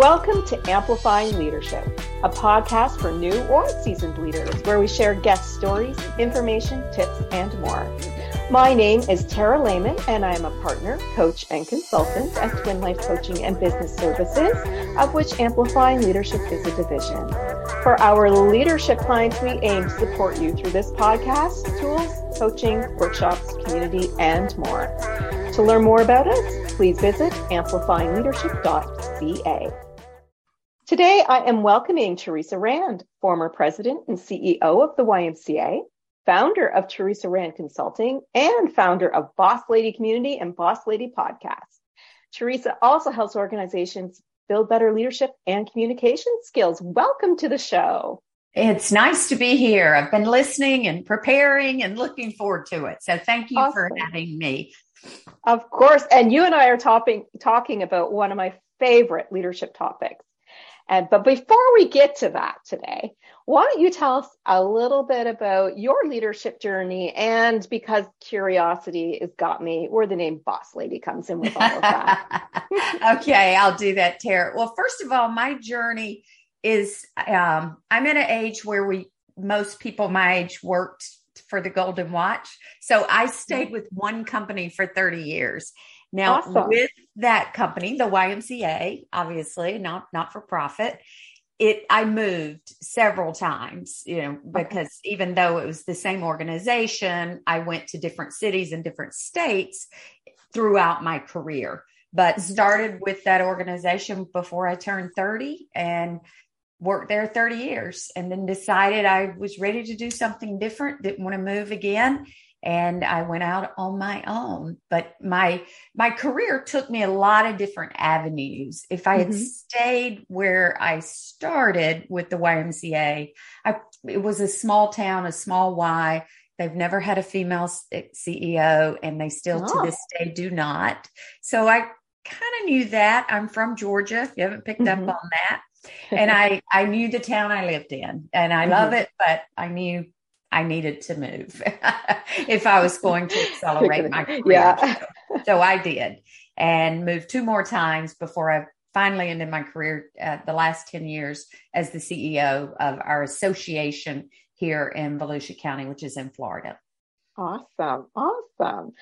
Welcome to Amplifying Leadership, a podcast for new or seasoned leaders where we share guest stories, information, tips, and more. My name is Tara Lehman, and I am a partner, coach, and consultant at Twin Life Coaching and Business Services, of which Amplifying Leadership is a division. For our leadership clients, we aim to support you through this podcast, tools, coaching, workshops, community, and more. To learn more about us, please visit amplifyingleadership.ca. Today, I am welcoming Teresa Rand, former president and CEO of the YMCA, founder of Teresa Rand Consulting, and founder of Boss Lady Community and Boss Lady Podcast. Teresa also helps organizations build better leadership and communication skills. Welcome to the show. It's nice to be here. I've been listening and preparing and looking forward to it. So thank you awesome. for having me. Of course. And you and I are talking, talking about one of my favorite leadership topics and, but before we get to that today, why don't you tell us a little bit about your leadership journey and because curiosity has got me where the name boss lady comes in with all of that. okay, I'll do that, Tara. Well, first of all, my journey is um, I'm at an age where we most people my age worked for the golden watch. So I stayed with one company for 30 years. Now, awesome. with that company, the YMCA, obviously not not for profit, it I moved several times, you know, because okay. even though it was the same organization, I went to different cities and different states throughout my career. But mm-hmm. started with that organization before I turned 30 and worked there 30 years and then decided I was ready to do something different, didn't want to move again and I went out on my own. But my my career took me a lot of different avenues. If I had mm-hmm. stayed where I started with the YMCA, I, it was a small town, a small Y. They've never had a female CEO, and they still oh. to this day do not. So I kind of knew that. I'm from Georgia. If you haven't picked mm-hmm. up on that. and I, I knew the town I lived in and I mm-hmm. love it, but I knew I needed to move if I was going to accelerate my career. Yeah. so, so, I did and moved two more times before I finally ended my career uh, the last 10 years as the CEO of our association here in Volusia County, which is in Florida. Awesome. Awesome.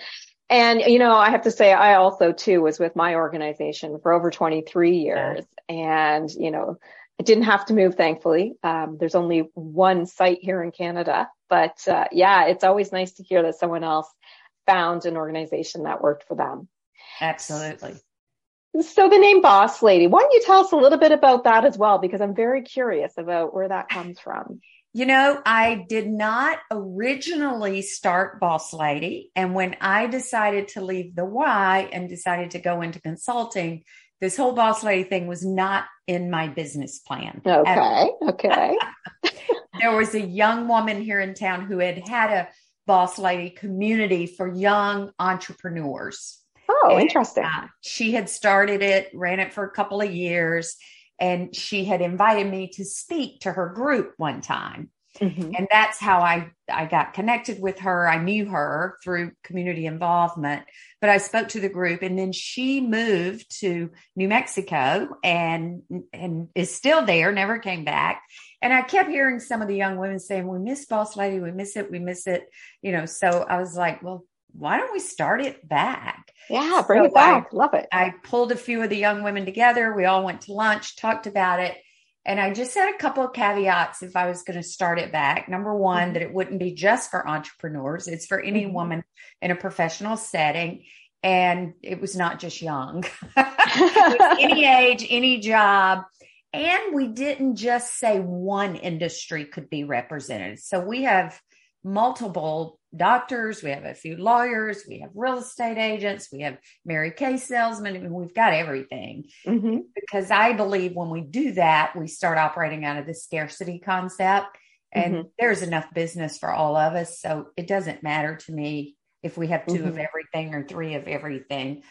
And, you know, I have to say, I also too was with my organization for over 23 years. Yeah. And, you know, I didn't have to move, thankfully. Um, there's only one site here in Canada, but uh, yeah, it's always nice to hear that someone else found an organization that worked for them. Absolutely. So the name Boss Lady, why don't you tell us a little bit about that as well? Because I'm very curious about where that comes from. You know, I did not originally start Boss Lady. And when I decided to leave the Y and decided to go into consulting, this whole boss lady thing was not in my business plan. Okay. Okay. there was a young woman here in town who had had a boss lady community for young entrepreneurs. Oh, and, interesting. Uh, she had started it, ran it for a couple of years, and she had invited me to speak to her group one time. Mm-hmm. And that's how I, I got connected with her. I knew her through community involvement, but I spoke to the group and then she moved to New Mexico and, and is still there, never came back. And I kept hearing some of the young women saying, we miss boss lady. We miss it. We miss it. You know, so I was like, well, why don't we start it back? Yeah, bring so it back. I, Love it. I pulled a few of the young women together. We all went to lunch, talked about it. And I just had a couple of caveats if I was going to start it back. Number one, mm-hmm. that it wouldn't be just for entrepreneurs, it's for any mm-hmm. woman in a professional setting. And it was not just young, any age, any job. And we didn't just say one industry could be represented. So we have multiple doctors, we have a few lawyers, we have real estate agents, we have Mary Kay salesmen. I mean, we've got everything. Mm-hmm. Because I believe when we do that, we start operating out of the scarcity concept. And mm-hmm. there's enough business for all of us. So it doesn't matter to me if we have 2 mm-hmm. of everything or three of everything.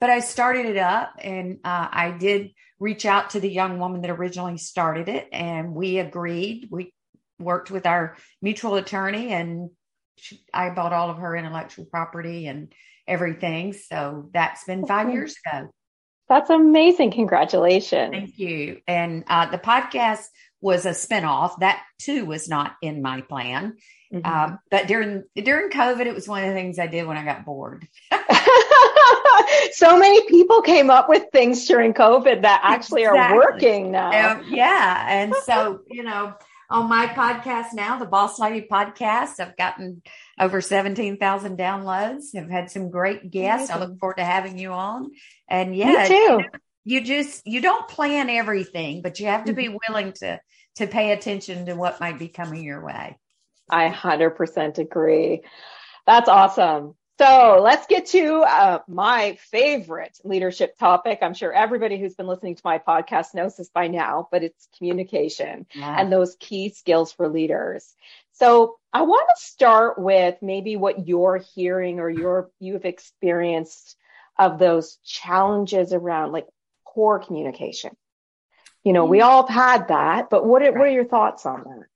But I started it up and uh, I did reach out to the young woman that originally started it and we agreed. We worked with our mutual attorney and she, I bought all of her intellectual property and everything. So that's been five years ago. That's amazing. Congratulations. Thank you. And uh, the podcast was a spinoff. That too was not in my plan. Mm-hmm. Um, but during during COVID, it was one of the things I did when I got bored. so many people came up with things during COVID that actually exactly. are working now. Um, yeah, and so you know, on my podcast now, the Boss Lady podcast, I've gotten over seventeen thousand downloads. I've had some great guests. I look forward to having you on. And yeah, Me too. You, know, you just you don't plan everything, but you have to be mm-hmm. willing to to pay attention to what might be coming your way. I 100% agree. That's awesome. So let's get to uh, my favorite leadership topic. I'm sure everybody who's been listening to my podcast knows this by now, but it's communication yeah. and those key skills for leaders. So I want to start with maybe what you're hearing or your you've experienced of those challenges around like poor communication. You know, we mm-hmm. all have had that, but what are, what are your thoughts on that?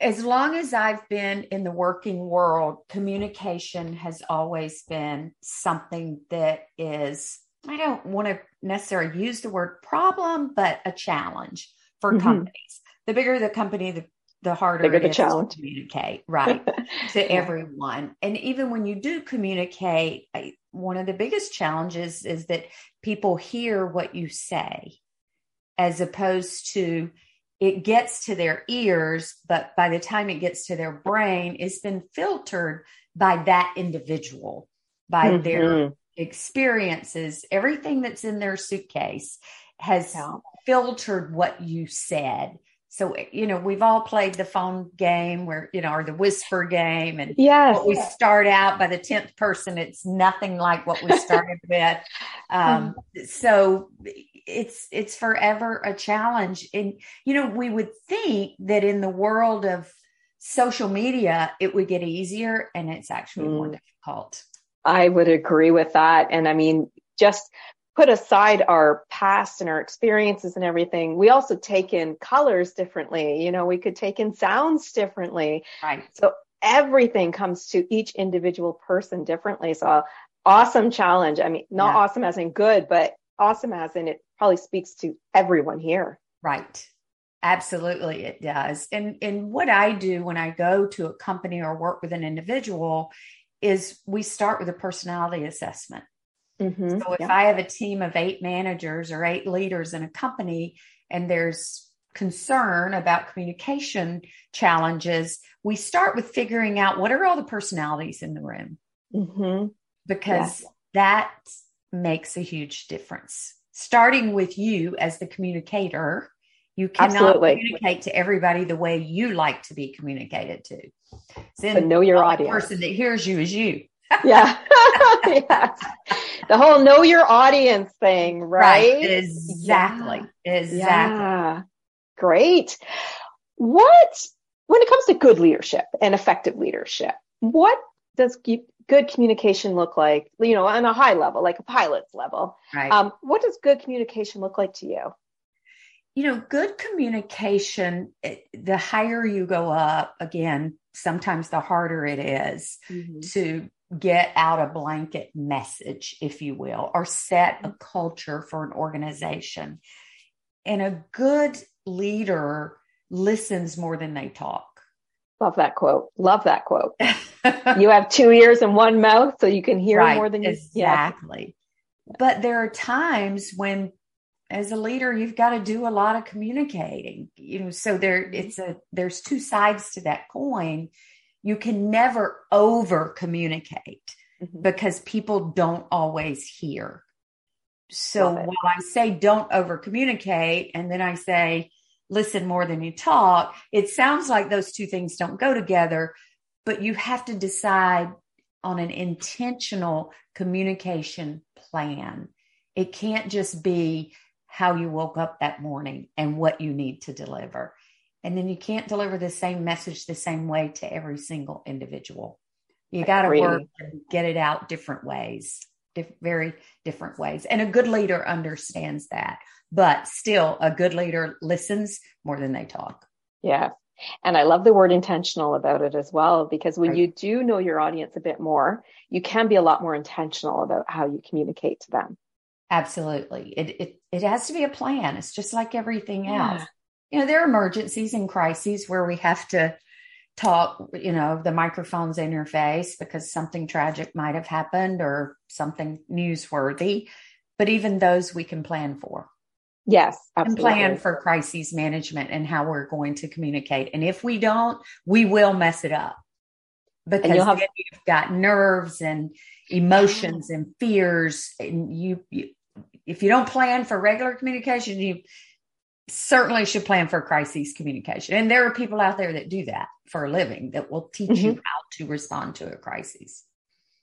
As long as I've been in the working world, communication has always been something that is, I don't want to necessarily use the word problem, but a challenge for mm-hmm. companies. The bigger the company, the, the harder bigger the challenge. to communicate, right, to yeah. everyone. And even when you do communicate, I, one of the biggest challenges is that people hear what you say as opposed to it gets to their ears, but by the time it gets to their brain, it's been filtered by that individual, by mm-hmm. their experiences. Everything that's in their suitcase has yeah. filtered what you said. So, you know, we've all played the phone game where, you know, or the whisper game. And yes. we start out by the 10th person, it's nothing like what we started with. Um, so it's it's forever a challenge and you know we would think that in the world of social media it would get easier and it's actually mm. more difficult i would agree with that and i mean just put aside our past and our experiences and everything we also take in colors differently you know we could take in sounds differently right so everything comes to each individual person differently so awesome challenge i mean not yeah. awesome as in good but awesome as in it probably speaks to everyone here. Right. Absolutely, it does. And and what I do when I go to a company or work with an individual is we start with a personality assessment. Mm-hmm. So if yeah. I have a team of eight managers or eight leaders in a company, and there's concern about communication challenges, we start with figuring out what are all the personalities in the room, mm-hmm. because yeah. that makes a huge difference starting with you as the communicator. You cannot Absolutely. communicate to everybody the way you like to be communicated to. So know your audience. The person that hears you is you. yeah. The whole know your audience thing, right? right. Exactly. Yeah. Exactly. Yeah. Great. What, when it comes to good leadership and effective leadership, what does good communication look like, you know, on a high level, like a pilot's level? Right. Um, what does good communication look like to you? You know, good communication, the higher you go up, again, sometimes the harder it is mm-hmm. to get out a blanket message, if you will, or set a culture for an organization. And a good leader listens more than they talk. Love that quote. Love that quote. you have two ears and one mouth, so you can hear right, more than you exactly. Yeah. But there are times when, as a leader, you've got to do a lot of communicating. You know, so there it's a there's two sides to that coin. You can never over communicate mm-hmm. because people don't always hear. So while I say don't over communicate, and then I say listen more than you talk, it sounds like those two things don't go together, but you have to decide on an intentional communication plan. It can't just be how you woke up that morning and what you need to deliver. And then you can't deliver the same message the same way to every single individual. You got to work and get it out different ways, diff- very different ways. And a good leader understands that but still a good leader listens more than they talk. Yeah. And I love the word intentional about it as well, because when right. you do know your audience a bit more, you can be a lot more intentional about how you communicate to them. Absolutely. It, it, it has to be a plan. It's just like everything else. You know, there are emergencies and crises where we have to talk, you know, the microphone's in your face because something tragic might have happened or something newsworthy. But even those we can plan for. Yes, absolutely. And plan for crises management and how we're going to communicate. And if we don't, we will mess it up because have- you've got nerves and emotions and fears and you, you if you don't plan for regular communication, you certainly should plan for crises communication. And there are people out there that do that for a living that will teach mm-hmm. you how to respond to a crisis.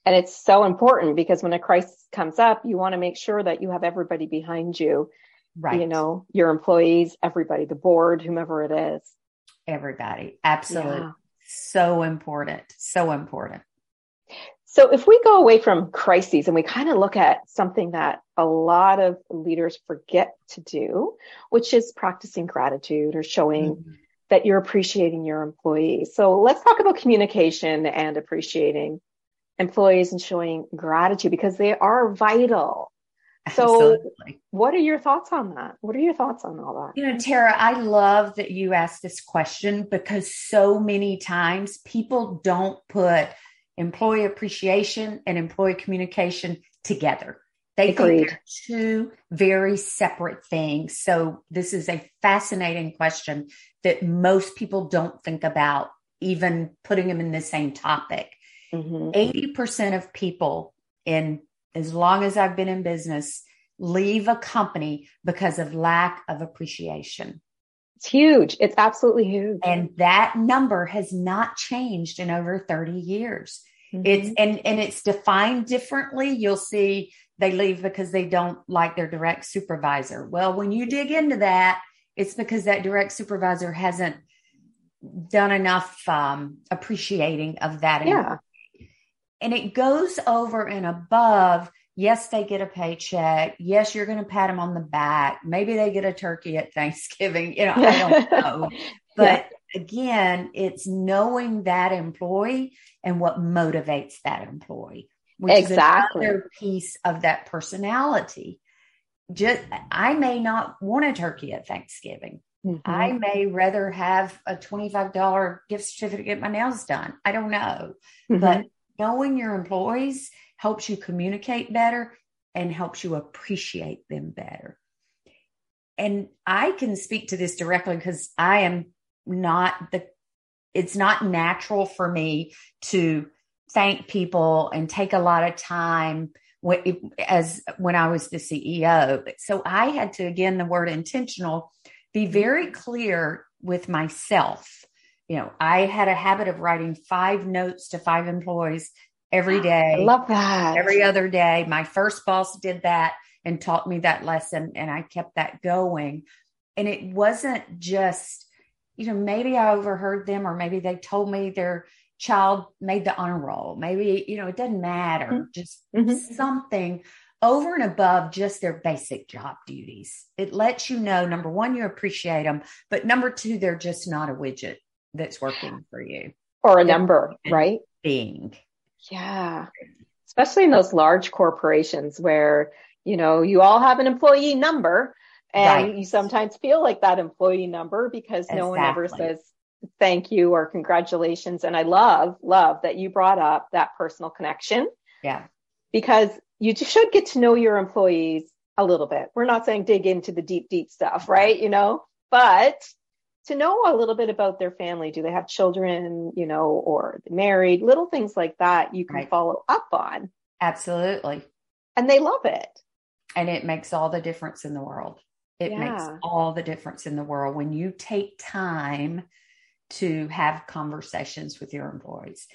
And it's so important because when a crisis comes up, you want to make sure that you have everybody behind you. Right. You know, your employees, everybody, the board, whomever it is. Everybody. Absolutely. Yeah. So important. So important. So if we go away from crises and we kind of look at something that a lot of leaders forget to do, which is practicing gratitude or showing mm-hmm. that you're appreciating your employees. So let's talk about communication and appreciating employees and showing gratitude because they are vital. So Absolutely. what are your thoughts on that? What are your thoughts on all that? You know, Tara, I love that you asked this question because so many times people don't put employee appreciation and employee communication together. They Agreed. think they're two very separate things. So this is a fascinating question that most people don't think about, even putting them in the same topic. Mm-hmm. 80% of people in as long as I've been in business leave a company because of lack of appreciation. It's huge. It's absolutely huge. And that number has not changed in over 30 years. Mm-hmm. It's and and it's defined differently. You'll see they leave because they don't like their direct supervisor. Well, when you dig into that, it's because that direct supervisor hasn't done enough um, appreciating of that. Yeah. And it goes over and above. Yes, they get a paycheck. Yes, you're going to pat them on the back. Maybe they get a turkey at Thanksgiving. You know, I don't know. But yeah again, it's knowing that employee and what motivates that employee, which exactly. is another piece of that personality. Just, I may not want a turkey at Thanksgiving. Mm-hmm. I may rather have a $25 gift certificate to get my nails done. I don't know. Mm-hmm. But knowing your employees helps you communicate better and helps you appreciate them better. And I can speak to this directly because I am not the it's not natural for me to thank people and take a lot of time as when I was the CEO. So I had to again the word intentional be very clear with myself. You know, I had a habit of writing five notes to five employees every day. I love that. Every other day. My first boss did that and taught me that lesson and I kept that going. And it wasn't just you know, maybe I overheard them or maybe they told me their child made the honor roll. Maybe, you know, it doesn't matter. Mm-hmm. Just mm-hmm. something over and above just their basic job duties. It lets you know number one, you appreciate them, but number two, they're just not a widget that's working for you or a number, right? Being. Yeah. Especially in those large corporations where, you know, you all have an employee number, and right. you sometimes feel like that employee number because exactly. no one ever says thank you or congratulations. And I love, love that you brought up that personal connection. Yeah. Because you should get to know your employees a little bit. We're not saying dig into the deep, deep stuff, right? You know, but to know a little bit about their family. Do they have children, you know, or married? Little things like that you can right. follow up on. Absolutely. And they love it. And it makes all the difference in the world. It yeah. makes all the difference in the world when you take time to have conversations with your employees.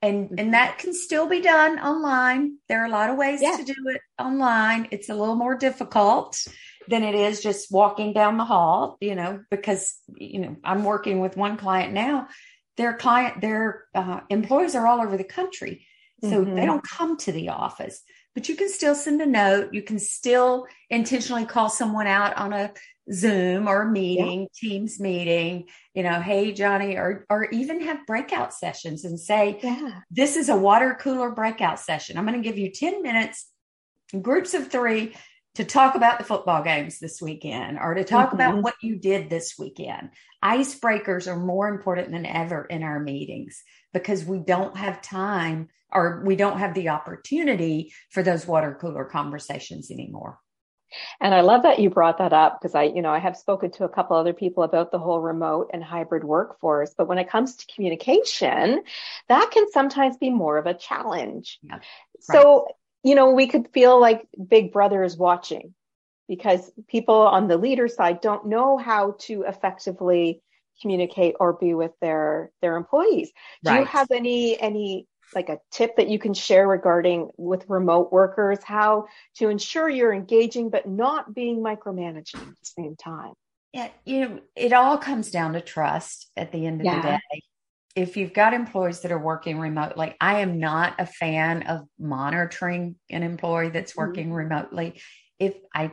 And mm-hmm. and that can still be done online. There are a lot of ways yeah. to do it online. It's a little more difficult than it is just walking down the hall, you know, because you know, I'm working with one client now. Their client, their uh, employees are all over the country. So mm-hmm. they don't come to the office but you can still send a note. You can still intentionally call someone out on a Zoom or a meeting, yeah. Teams meeting, you know, hey, Johnny, or, or even have breakout sessions and say, yeah. this is a water cooler breakout session. I'm going to give you 10 minutes, groups of three. To talk about the football games this weekend or to talk mm-hmm. about what you did this weekend. Icebreakers are more important than ever in our meetings because we don't have time or we don't have the opportunity for those water cooler conversations anymore. And I love that you brought that up because I, you know, I have spoken to a couple other people about the whole remote and hybrid workforce. But when it comes to communication, that can sometimes be more of a challenge. Yeah, right. So, you know, we could feel like Big Brother is watching because people on the leader side don't know how to effectively communicate or be with their their employees. Do you have any any like a tip that you can share regarding with remote workers how to ensure you're engaging but not being micromanaging at the same time yeah you know it all comes down to trust at the end of yeah. the day if you've got employees that are working remotely i am not a fan of monitoring an employee that's mm-hmm. working mm-hmm. remotely if i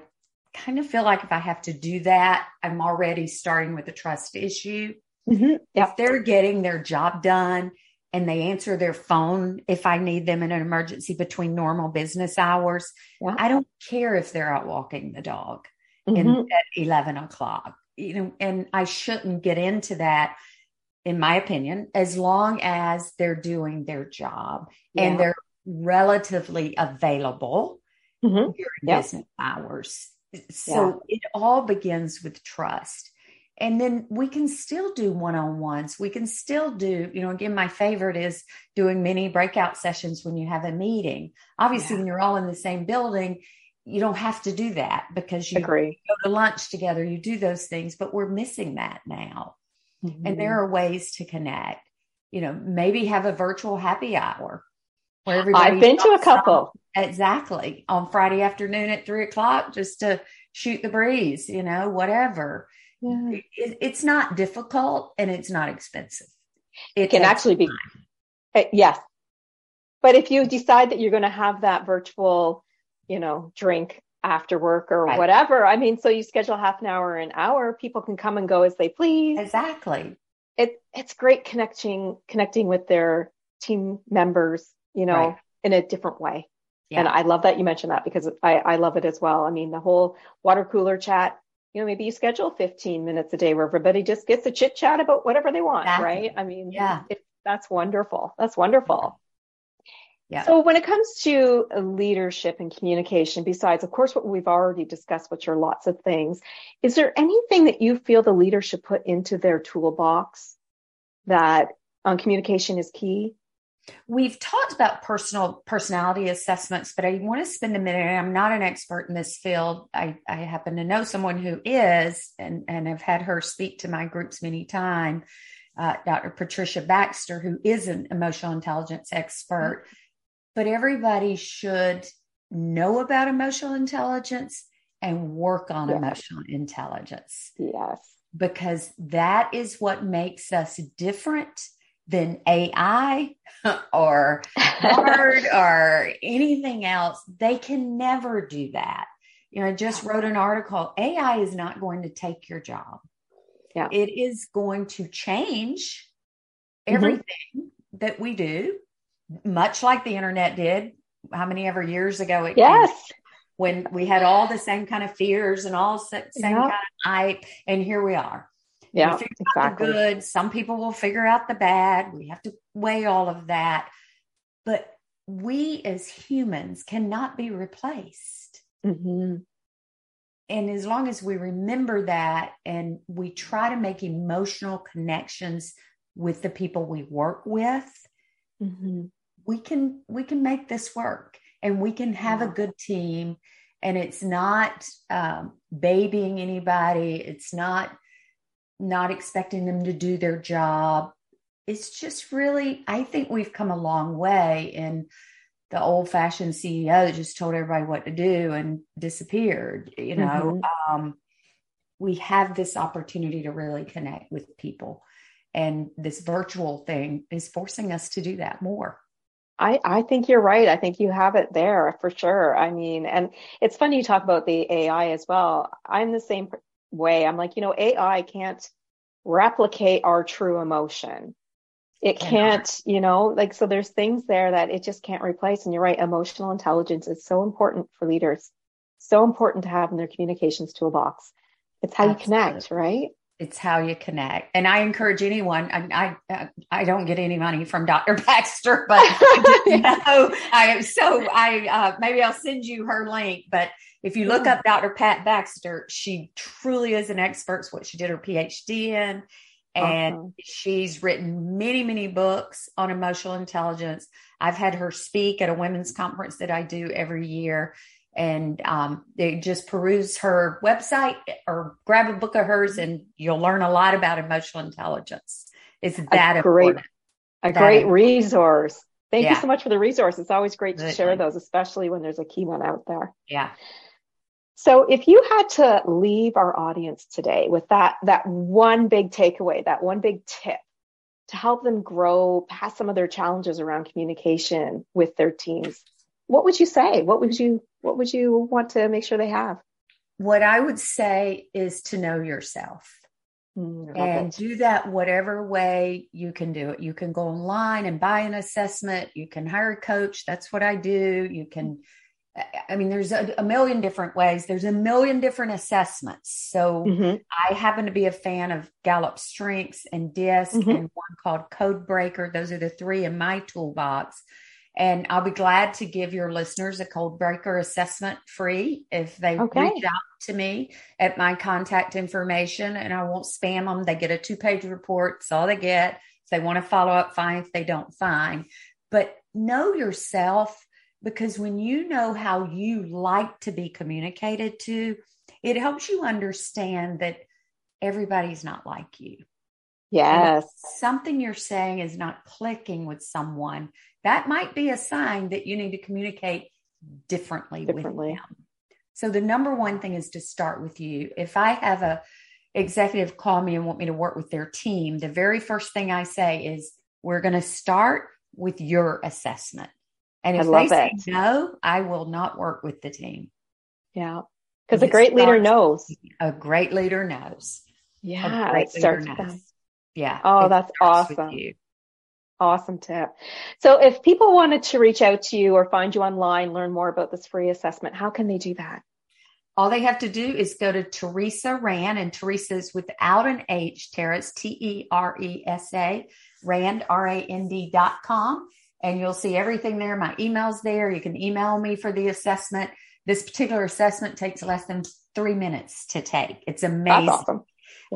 kind of feel like if i have to do that i'm already starting with a trust issue mm-hmm. if they're getting their job done and they answer their phone if I need them in an emergency between normal business hours. Yeah. I don't care if they're out walking the dog mm-hmm. in, at 11 o'clock, you know, and I shouldn't get into that, in my opinion, as long as they're doing their job yeah. and they're relatively available mm-hmm. during yep. business hours. So yeah. it all begins with trust and then we can still do one-on-ones we can still do you know again my favorite is doing mini breakout sessions when you have a meeting obviously yeah. when you're all in the same building you don't have to do that because you Agree. go to lunch together you do those things but we're missing that now mm-hmm. and there are ways to connect you know maybe have a virtual happy hour where everybody i've been to a couple exactly on friday afternoon at three o'clock just to shoot the breeze you know whatever yeah. It, it's not difficult and it's not expensive. It can actually be. Uh, yes. But if you decide that you're going to have that virtual, you know, drink after work or right. whatever, I mean, so you schedule half an hour, an hour, people can come and go as they please. Exactly. It, it's great connecting, connecting with their team members, you know, right. in a different way. Yeah. And I love that you mentioned that because I, I love it as well. I mean, the whole water cooler chat, you know, maybe you schedule 15 minutes a day where everybody just gets to chit chat about whatever they want, exactly. right? I mean, yeah, it, that's wonderful. That's wonderful. Yeah. So when it comes to leadership and communication, besides, of course, what we've already discussed, which are lots of things, is there anything that you feel the leader should put into their toolbox that on um, communication is key? We've talked about personal personality assessments, but I want to spend a minute. I'm not an expert in this field. I, I happen to know someone who is, and, and have had her speak to my groups many times. Uh, Dr. Patricia Baxter, who is an emotional intelligence expert, but everybody should know about emotional intelligence and work on yes. emotional intelligence. Yes. Because that is what makes us different than AI or Bard or anything else. They can never do that. You know, I just wrote an article. AI is not going to take your job. Yeah. It is going to change mm-hmm. everything mm-hmm. that we do, much like the internet did. How many ever years ago it yes. when we had all the same kind of fears and all same kind of hype, and here we are. Yeah, exactly. good. Some people will figure out the bad. We have to weigh all of that. But we as humans cannot be replaced. Mm-hmm. And as long as we remember that and we try to make emotional connections with the people we work with, mm-hmm. We can we can make this work and we can have yeah. a good team. And it's not um, babying anybody. It's not not expecting them to do their job. It's just really, I think we've come a long way in the old fashioned CEO that just told everybody what to do and disappeared. You know, mm-hmm. um, we have this opportunity to really connect with people. And this virtual thing is forcing us to do that more. I, I think you're right. I think you have it there for sure. I mean, and it's funny you talk about the AI as well. I'm the same way. I'm like, you know, AI can't replicate our true emotion. It can't, you know, like, so there's things there that it just can't replace. And you're right, emotional intelligence is so important for leaders. so important to have in their communications toolbox. It's how Absolutely. you connect, right? It's how you connect. And I encourage anyone, I, I, I don't get any money from Dr. Baxter, but no, I, so I, uh, maybe I'll send you her link, but if you look up Dr. Pat Baxter, she truly is an expert. It's what she did her PhD in. And awesome. she's written many, many books on emotional intelligence. I've had her speak at a women's conference that I do every year. And um, they just peruse her website or grab a book of hers, and you'll learn a lot about emotional intelligence. It's that a great, important. A that great important. resource. Thank yeah. you so much for the resource. It's always great to share those, especially when there's a key one out there. Yeah. So if you had to leave our audience today with that, that one big takeaway, that one big tip to help them grow past some of their challenges around communication with their teams, what would you say? What would you, what would you want to make sure they have? What I would say is to know yourself. Mm, and it. do that whatever way you can do it. You can go online and buy an assessment. You can hire a coach. That's what I do. You can I mean, there's a, a, million different ways. There's a million different assessments. So mm-hmm. I happen to be a fan of Gallup Strengths and DISC mm-hmm. and one called Code Breaker. Those are the three in my toolbox. And I'll be glad to give your listeners a Code Breaker assessment free if they okay. reach out to me at my contact information and I won't spam them. They get a two page report. That's all they get. If they want to follow up, fine. If they don't, fine. But know yourself because when you know how you like to be communicated to, it helps you understand that everybody's not like you. Yes. something you're saying is not clicking with someone, that might be a sign that you need to communicate differently, differently. with them. So the number one thing is to start with you. If I have a executive call me and want me to work with their team, the very first thing I say is we're going to start with your assessment. And if they say no, I will not work with the team. Yeah. Because a great leader knows. A great leader knows. Yeah. It starts knows. Yeah. Oh, that's awesome. Awesome tip. So if people wanted to reach out to you or find you online, learn more about this free assessment, how can they do that? All they have to do is go to Teresa Rand, and Teresa's without an H, Teresa, T E R E S A, Rand, R A N D dot com and you'll see everything there. My email's there. You can email me for the assessment. This particular assessment takes less than three minutes to take. It's amazing. Awesome.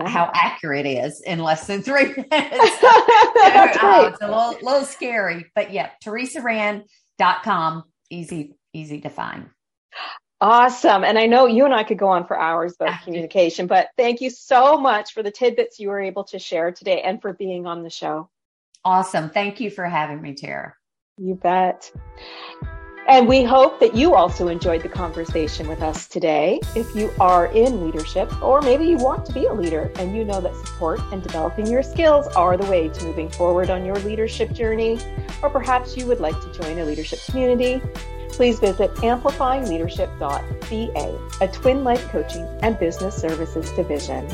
How accurate it is in less than three minutes. That's uh, it's a little, little scary, but yeah, teresarand.com, easy, easy to find. Awesome. And I know you and I could go on for hours about communication, but thank you so much for the tidbits you were able to share today and for being on the show. Awesome. Thank you for having me, Tara. You bet. And we hope that you also enjoyed the conversation with us today. If you are in leadership, or maybe you want to be a leader and you know that support and developing your skills are the way to moving forward on your leadership journey, or perhaps you would like to join a leadership community, please visit amplifyingleadership.ca, a twin life coaching and business services division.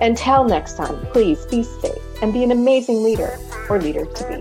Until next time, please be safe and be an amazing leader or leader to be.